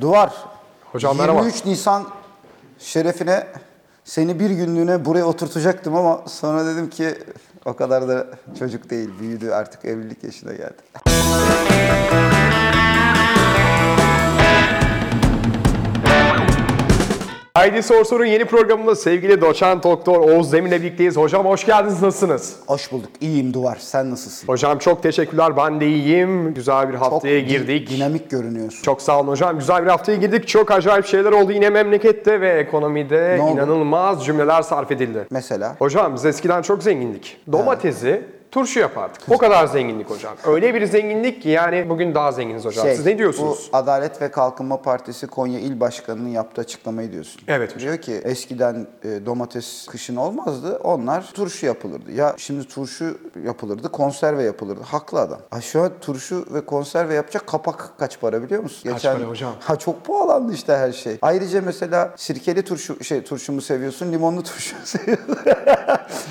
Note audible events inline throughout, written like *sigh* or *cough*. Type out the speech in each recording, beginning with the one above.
Duvar. Hocam 23 merhaba. Nisan şerefine seni bir günlüğüne buraya oturtacaktım ama sonra dedim ki o kadar da çocuk değil. Büyüdü artık evlilik yaşına geldi. Haydi Sor Sor'un yeni programında sevgili doçent doktor Oğuz Demir'le birlikteyiz. Hocam hoş geldiniz. Nasılsınız? Hoş bulduk. İyiyim Duvar. Sen nasılsın? Hocam çok teşekkürler. Ben de iyiyim. Güzel bir haftaya di- girdik. Dinamik görünüyorsun. Çok sağ olun hocam. Güzel bir haftaya girdik. Çok acayip şeyler oldu yine memlekette ve ekonomide Ne inanılmaz cümleler sarf edildi. Mesela Hocam biz eskiden çok zengindik. Domatesi turşu yapardık. O kadar zenginlik hocam. Öyle bir zenginlik ki yani bugün daha zenginiz hocam. şey, Siz ne diyorsunuz? Bu Adalet ve Kalkınma Partisi Konya İl Başkanı'nın yaptığı açıklamayı diyorsun. Evet hocam. Diyor ki eskiden e, domates kışın olmazdı. Onlar turşu yapılırdı. Ya şimdi turşu yapılırdı, konserve yapılırdı. Haklı adam. Ha şu an turşu ve konserve yapacak kapak kaç para biliyor musun? Kaç para hocam? Ha çok pahalandı işte her şey. Ayrıca mesela sirkeli turşu şey turşu mu seviyorsun, limonlu turşu *laughs* seviyorsun?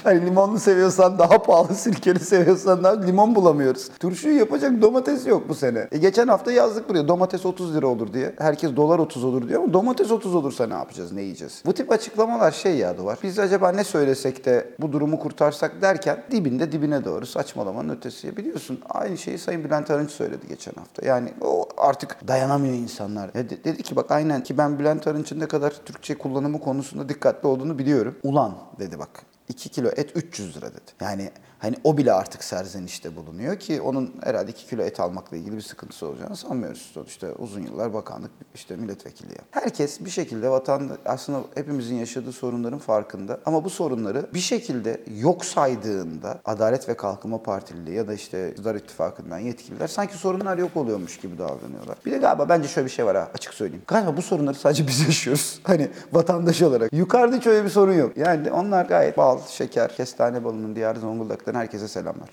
hani limonlu seviyorsan daha pahalı, sirkeli seviyorsan daha limon bulamıyoruz. Turşuyu yapacak domates yok bu sene. E geçen hafta yazdık buraya domates 30 lira olur diye. Herkes dolar 30 olur diyor ama domates 30 olursa ne yapacağız, ne yiyeceğiz? Bu tip açıklamalar şey ya Duvar. Biz acaba ne söylesek de bu durumu kurtarsak derken dibinde dibine doğru saçmalamanın ötesi. Biliyorsun aynı şeyi Sayın Bülent Arınç söyledi geçen hafta. Yani o artık dayanamıyor insanlar. De- dedi ki bak aynen ki ben Bülent Arınç'ın ne kadar Türkçe kullanımı konusunda dikkatli olduğunu biliyorum. Ulan dedi bak. 2 kilo et 300 lira dedi. Yani hani o bile artık serzenişte bulunuyor ki onun herhalde 2 kilo et almakla ilgili bir sıkıntısı olacağını sanmıyoruz. Sonuçta uzun yıllar bakanlık işte milletvekilliği. yaptı. Herkes bir şekilde vatanda aslında hepimizin yaşadığı sorunların farkında ama bu sorunları bir şekilde yok saydığında Adalet ve Kalkınma Partili ya da işte İktidar İttifakı'ndan yetkililer sanki sorunlar yok oluyormuş gibi davranıyorlar. Bir de galiba bence şöyle bir şey var ha açık söyleyeyim. Galiba bu sorunları sadece biz yaşıyoruz. Hani vatandaş olarak. Yukarıda hiç öyle bir sorun yok. Yani onlar gayet bal, şeker, kestane balının diyarı Zonguldak'tan herkese selamlar.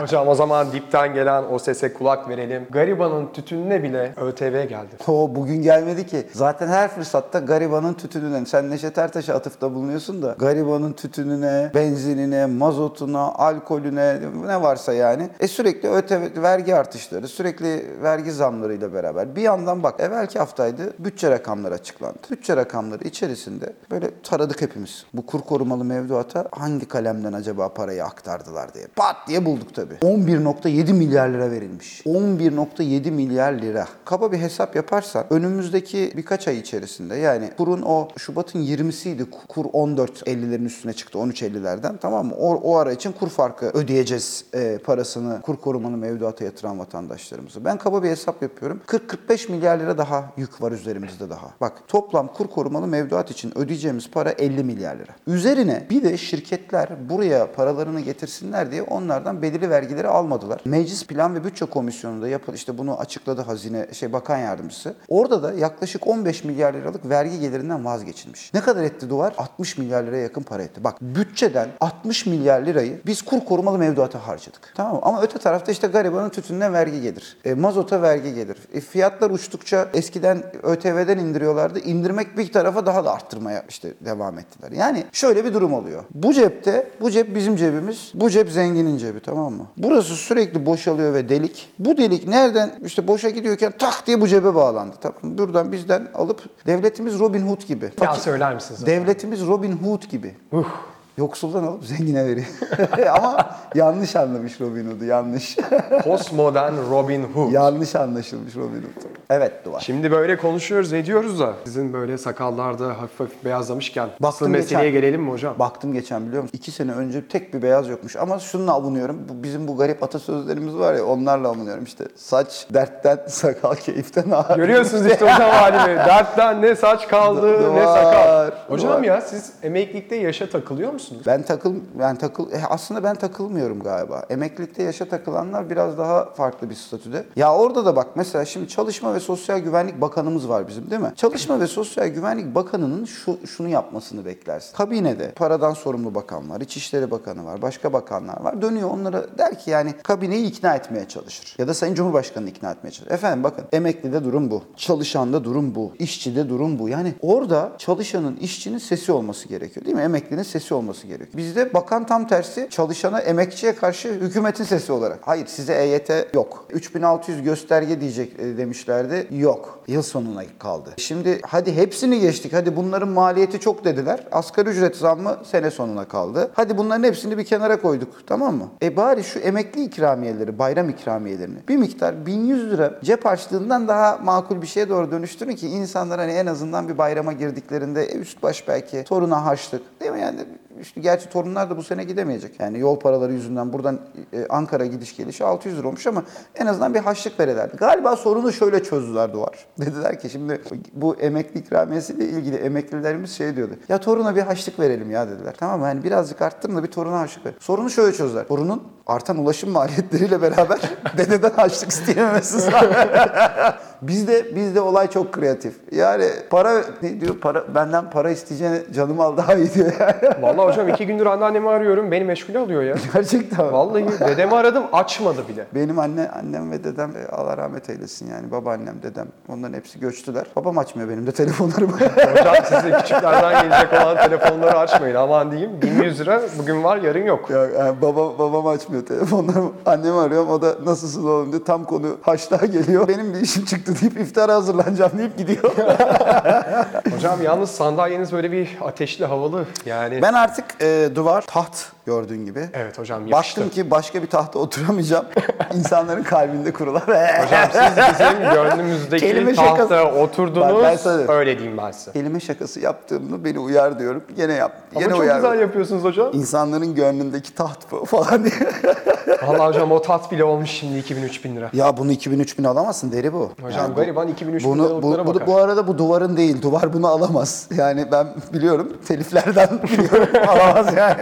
*laughs* Hocam o zaman dipten gelen o sese kulak verelim. Garibanın tütününe bile ÖTV geldi. o bugün gelmedi ki. Zaten her fırsatta garibanın tütününe, sen Neşet Ertaş'a atıfta bulunuyorsun da garibanın tütününe, benzinine, mazotuna, alkolüne ne varsa yani. E sürekli ÖTV, vergi artışları, sürekli vergi zamlarıyla beraber. Bir yandan bak evvelki haftaydı bütçe rakamları açıklandı. Bütçe rakamları içerisinde böyle taradık hepimiz. Bu kur korumalı mevduata hangi kalemden acaba parayı aktardılar diye. Pat diye bulduk tabii. 11.7 milyar lira verilmiş. 11.7 milyar lira. Kaba bir hesap yaparsan önümüzdeki birkaç ay içerisinde yani kurun o Şubat'ın 20'siydi. Kur 14.50'lerin üstüne çıktı 13.50'lerden tamam mı? O, o ara için kur farkı ödeyeceğiz e, parasını kur korumalı mevduata yatıran vatandaşlarımıza. Ben kaba bir hesap yapıyorum. 40-45 milyar lira daha yük var üzerimizde daha. Bak toplam kur korumalı mevduat için ödeyeceğimiz para 50 milyar lira. Üzerine bir de şirketler buraya paralarını getirsinler diye onlardan belirli vergileri almadılar. Meclis Plan ve Bütçe Komisyonu'nda yapıl işte bunu açıkladı Hazine şey Bakan Yardımcısı. Orada da yaklaşık 15 milyar liralık vergi gelirinden vazgeçilmiş. Ne kadar etti duvar? 60 milyar liraya yakın para etti. Bak bütçeden 60 milyar lirayı biz kur korumalı mevduata harcadık. Tamam mı? Ama öte tarafta işte garibanın tütününe vergi gelir. E, mazota vergi gelir. E, fiyatlar uçtukça eskiden ÖTV'den indiriyorlardı. İndirmek bir tarafa daha da arttırmaya işte devam ettiler. Yani şöyle bir durum oluyor. Bu cepte, bu cep bizim cebimiz, bu cep zenginin cebi tamam mı? Burası sürekli boşalıyor ve delik. Bu delik nereden işte boşa gidiyorken tak diye bu cebe bağlandı. Tamam? Buradan bizden alıp devletimiz Robin Hood gibi. Ya söyler misiniz? Devletimiz Robin Hood gibi. Yoksuldan alıp zengine veriyor. *laughs* Ama yanlış anlamış Robin Hood'u, yanlış. *laughs* Postmodern Robin Hood. yanlış anlaşılmış Robin Hood. Evet Duvar. Şimdi böyle konuşuyoruz ediyoruz da sizin böyle sakallarda hafif hafif beyazlamışken asıl Baktım meseleye geçen- gelelim mi hocam? Baktım geçen biliyor musun? İki sene önce tek bir beyaz yokmuş. Ama şununla avunuyorum. Bu, bizim bu garip atasözlerimiz var ya onlarla avunuyorum işte. Saç dertten, *laughs* sakal keyiften ağır. Görüyorsunuz işte hocam halimi. Dertten ne saç kaldı ne Var, sakal. Hocam var. ya siz emeklilikte yaşa takılıyor musunuz? Ben takıl ben takıl e, aslında ben takılmıyorum galiba. Emeklilikte yaşa takılanlar biraz daha farklı bir statüde. Ya orada da bak mesela şimdi Çalışma ve Sosyal Güvenlik Bakanımız var bizim değil mi? Çalışma ve Sosyal Güvenlik Bakanı'nın şu şunu yapmasını beklersin. Kabinede paradan sorumlu bakan var, İçişleri Bakanı var, başka bakanlar var. Dönüyor onlara der ki yani kabineyi ikna etmeye çalışır. Ya da Sayın Cumhurbaşkanı'nı ikna etmeye çalışır. Efendim bakın emeklide durum bu. Çalışanda durum bu. işçide durum bu. Yani orada çalışanın, işçinin sesi olması gerekiyor değil mi? Emeklinin sesi olması olması gerekiyor. Bizde bakan tam tersi çalışana, emekçiye karşı hükümetin sesi olarak. Hayır size EYT yok. 3600 gösterge diyecek e, demişlerdi. Yok. Yıl sonuna kaldı. Şimdi hadi hepsini geçtik. Hadi bunların maliyeti çok dediler. Asgari ücret zammı sene sonuna kaldı. Hadi bunların hepsini bir kenara koyduk. Tamam mı? E bari şu emekli ikramiyeleri, bayram ikramiyelerini bir miktar 1100 lira cep harçlığından daha makul bir şeye doğru dönüştürün ki insanlar hani en azından bir bayrama girdiklerinde e, üst baş belki toruna harçlık değil mi yani işte gerçi torunlar da bu sene gidemeyecek. Yani yol paraları yüzünden buradan e, Ankara gidiş gelişi 600 lira olmuş ama en azından bir haçlık verirlerdi. Galiba sorunu şöyle çözdüler Duvar. *laughs* Dediler ki şimdi bu emekli ikramiyesiyle ilgili emeklilerimiz şey diyordu. Ya toruna bir haçlık verelim ya dediler. Tamam mı? Yani birazcık arttırın da bir toruna haçlık ver. Sorunu şöyle çözdüler. Torunun artan ulaşım *laughs* maliyetleriyle beraber *laughs* dededen haçlık isteyememesi Bizde bizde olay çok kreatif. Yani para ne diyor? Para benden para isteyeceğine canımı al daha iyi diyor yani. *laughs* Vallahi hocam iki gündür anneannemi arıyorum. Beni meşgul alıyor ya. Gerçekten. Vallahi dedemi aradım açmadı bile. Benim anne annem ve dedem e, Allah rahmet eylesin yani babaannem dedem onların hepsi göçtüler. Babam açmıyor benim de telefonlarımı. *laughs* Hocam size küçüklerden gelecek olan telefonları açmayın. Aman diyeyim 1100 lira bugün var yarın yok. ya, yani baba, babam açmıyor telefonlarımı. Annemi arıyorum o da nasılsın oğlum diyor. Tam konu haçlığa geliyor. Benim bir işim çıktı *laughs* deyip iftara hazırlanacağım deyip gidiyor. Hocam yalnız sandalyeniz böyle bir ateşli havalı yani. ben artık e, duvar taht gördüğün gibi. Evet hocam yakıştı. Baktım ki başka bir tahta oturamayacağım. *laughs* İnsanların kalbinde kurular. Hocam siz bizim gönlümüzdeki Kelime tahta şakası. oturdunuz. Bak ben sana- öyle diyeyim ben size. Kelime şakası yaptığımda beni uyar diyorum. Gene yap. Ama Gene çok uyar. güzel yapıyorsunuz hocam. İnsanların gönlündeki taht bu *laughs* falan diye. Vallahi hocam o tat bile olmuş şimdi 2000-3000 lira. Ya bunu 2000-3000 alamazsın deri bu. Hocam Yani gariban 2000-3000 bunu, bu, bu, bakar. bu arada bu duvarın değil. Duvar bunu alamaz. Yani ben biliyorum. Teliflerden *laughs* biliyorum. alamaz yani.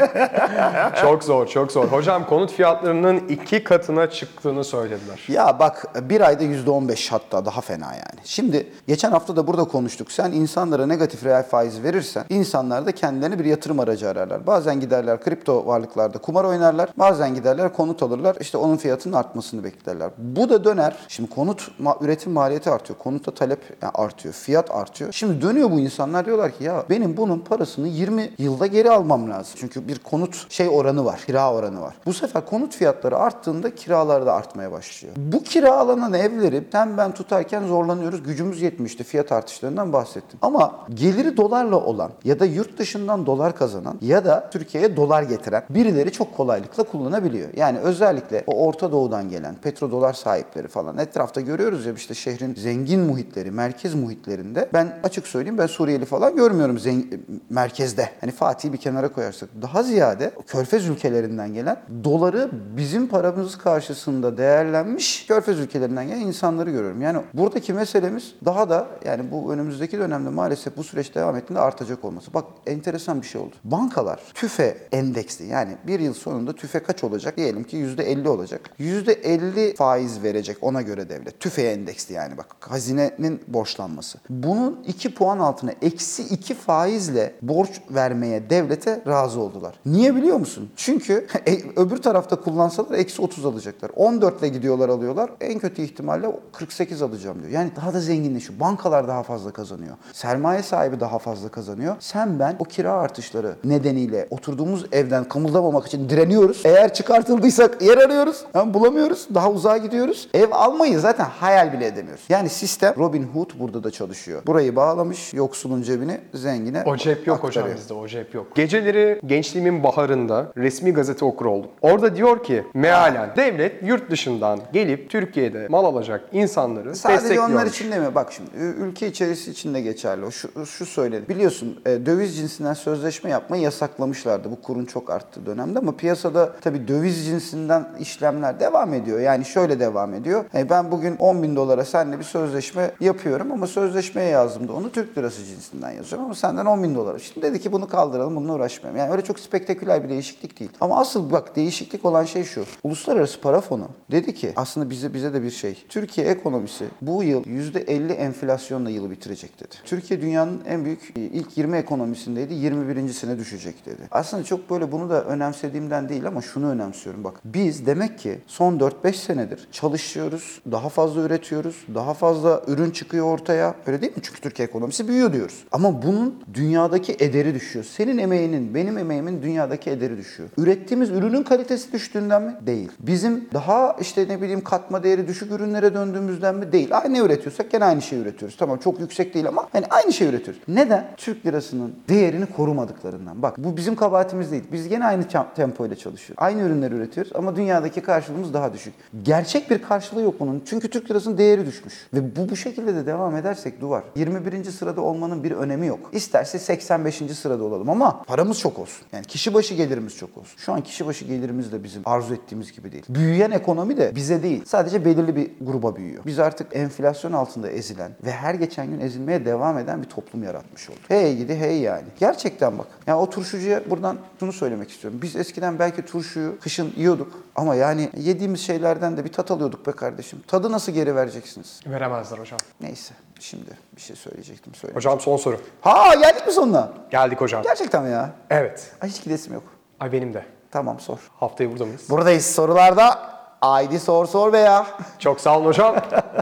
*laughs* Çok zor, çok zor. Hocam konut fiyatlarının iki katına çıktığını söylediler. Ya bak bir ayda %15 hatta daha fena yani. Şimdi geçen hafta da burada konuştuk. Sen insanlara negatif reel faiz verirsen insanlar da kendilerine bir yatırım aracı ararlar. Bazen giderler kripto varlıklarda kumar oynarlar. Bazen giderler konut alırlar. İşte onun fiyatının artmasını beklerler. Bu da döner. Şimdi konut üretim maliyeti artıyor. Konuta talep yani artıyor. Fiyat artıyor. Şimdi dönüyor bu insanlar diyorlar ki ya benim bunun parasını 20 yılda geri almam lazım. Çünkü bir konut şey oranı var. Kira oranı var. Bu sefer konut fiyatları arttığında kiralar da artmaya başlıyor. Bu kiralanan evleri sen ben tutarken zorlanıyoruz. Gücümüz yetmişti. Fiyat artışlarından bahsettim. Ama geliri dolarla olan ya da yurt dışından dolar kazanan ya da Türkiye'ye dolar getiren birileri çok kolaylıkla kullanabiliyor. Yani özellikle o Orta Doğu'dan gelen petrodolar sahipleri falan etrafta görüyoruz ya işte şehrin zengin muhitleri, merkez muhitlerinde ben açık söyleyeyim ben Suriyeli falan görmüyorum zeng- merkezde. Hani Fatih'i bir kenara koyarsak daha ziyade Körfez ülkelerinden gelen doları bizim paramız karşısında değerlenmiş Körfez ülkelerinden gelen insanları görüyorum. Yani buradaki meselemiz daha da yani bu önümüzdeki dönemde maalesef bu süreç devam ettiğinde artacak olması. Bak enteresan bir şey oldu. Bankalar tüfe endeksli yani bir yıl sonunda tüfe kaç olacak? Diyelim ki %50 olacak. %50 faiz verecek ona göre devlet. Tüfe endeksli yani bak hazinenin borçlanması. Bunun 2 puan altına eksi 2 faizle borç vermeye devlete razı oldular. Niye biliyor musun? Çünkü *laughs* e, öbür tarafta kullansalar eksi 30 alacaklar. 14 ile gidiyorlar alıyorlar. En kötü ihtimalle 48 alacağım diyor. Yani daha da zenginleşiyor. Bankalar daha fazla kazanıyor. Sermaye sahibi daha fazla kazanıyor. Sen ben o kira artışları nedeniyle oturduğumuz evden kımıldamamak için direniyoruz. Eğer çıkartıldıysak yer arıyoruz. Ama bulamıyoruz. Daha uzağa gidiyoruz. Ev almayı zaten hayal bile edemiyoruz. Yani sistem Robin Hood burada da çalışıyor. Burayı bağlamış yoksulun cebini zengine O cep yok hocam aktarıyor. bizde, o cep yok. Geceleri gençliğimin baharında resmi gazete okur oldum. Orada diyor ki mealen devlet yurt dışından gelip Türkiye'de mal alacak insanları Sadece onlar için demiyor. Bak şimdi ülke içerisi için de geçerli. Şu, şu söyledi. Biliyorsun e, döviz cinsinden sözleşme yapmayı yasaklamışlardı. Bu kurun çok arttığı dönemde ama piyasada tabii döviz cinsinden işlemler devam ediyor. Yani şöyle devam ediyor. E, ben bugün 10 bin dolara seninle bir sözleşme yapıyorum ama sözleşmeye yazdığımda onu Türk lirası cinsinden yazıyorum ama senden 10 bin dolara. Şimdi dedi ki bunu kaldıralım bununla uğraşmayalım. Yani öyle çok spektaküler bir değişim değişiklik değil. Ama asıl bak değişiklik olan şey şu. Uluslararası Para Fonu dedi ki aslında bize bize de bir şey. Türkiye ekonomisi bu yıl %50 enflasyonla yılı bitirecek dedi. Türkiye dünyanın en büyük e, ilk 20 ekonomisindeydi. 21.sine düşecek dedi. Aslında çok böyle bunu da önemsediğimden değil ama şunu önemsiyorum bak. Biz demek ki son 4-5 senedir çalışıyoruz, daha fazla üretiyoruz, daha fazla ürün çıkıyor ortaya. Öyle değil mi? Çünkü Türkiye ekonomisi büyüyor diyoruz. Ama bunun dünyadaki ederi düşüyor. Senin emeğinin, benim emeğimin dünyadaki ederi düşüyor. Ürettiğimiz ürünün kalitesi düştüğünden mi? Değil. Bizim daha işte ne bileyim katma değeri düşük ürünlere döndüğümüzden mi? Değil. Aynı üretiyorsak gene aynı şeyi üretiyoruz. Tamam çok yüksek değil ama hani aynı şeyi üretiyoruz. Neden? Türk lirasının değerini korumadıklarından. Bak bu bizim kabahatimiz değil. Biz gene aynı tem- tempoyla çalışıyoruz. Aynı ürünleri üretiyoruz ama dünyadaki karşılığımız daha düşük. Gerçek bir karşılığı yok bunun. Çünkü Türk lirasının değeri düşmüş. Ve bu bu şekilde de devam edersek duvar. 21. sırada olmanın bir önemi yok. İsterse 85. sırada olalım ama paramız çok olsun. Yani kişi başı gelirimiz çok olsun. Şu an kişi başı gelirimiz de bizim arzu ettiğimiz gibi değil. Büyüyen ekonomi de bize değil. Sadece belirli bir gruba büyüyor. Biz artık enflasyon altında ezilen ve her geçen gün ezilmeye devam eden bir toplum yaratmış olduk. Hey gidi hey yani. Gerçekten bak. Yani o turşucuya buradan şunu söylemek istiyorum. Biz eskiden belki turşuyu kışın yiyorduk ama yani yediğimiz şeylerden de bir tat alıyorduk be kardeşim. Tadı nasıl geri vereceksiniz? Veremezler hocam. Neyse şimdi bir şey söyleyecektim söyle. Hocam son soru. Ha geldik mi sonuna? Geldik hocam. Gerçekten mi ya? Evet. Ay hiç gidesim yok. Ay benim de. Tamam sor. Haftaya burada mıyız? Buradayız sorularda. Haydi sor sor be ya. Çok sağ olun hocam. *laughs*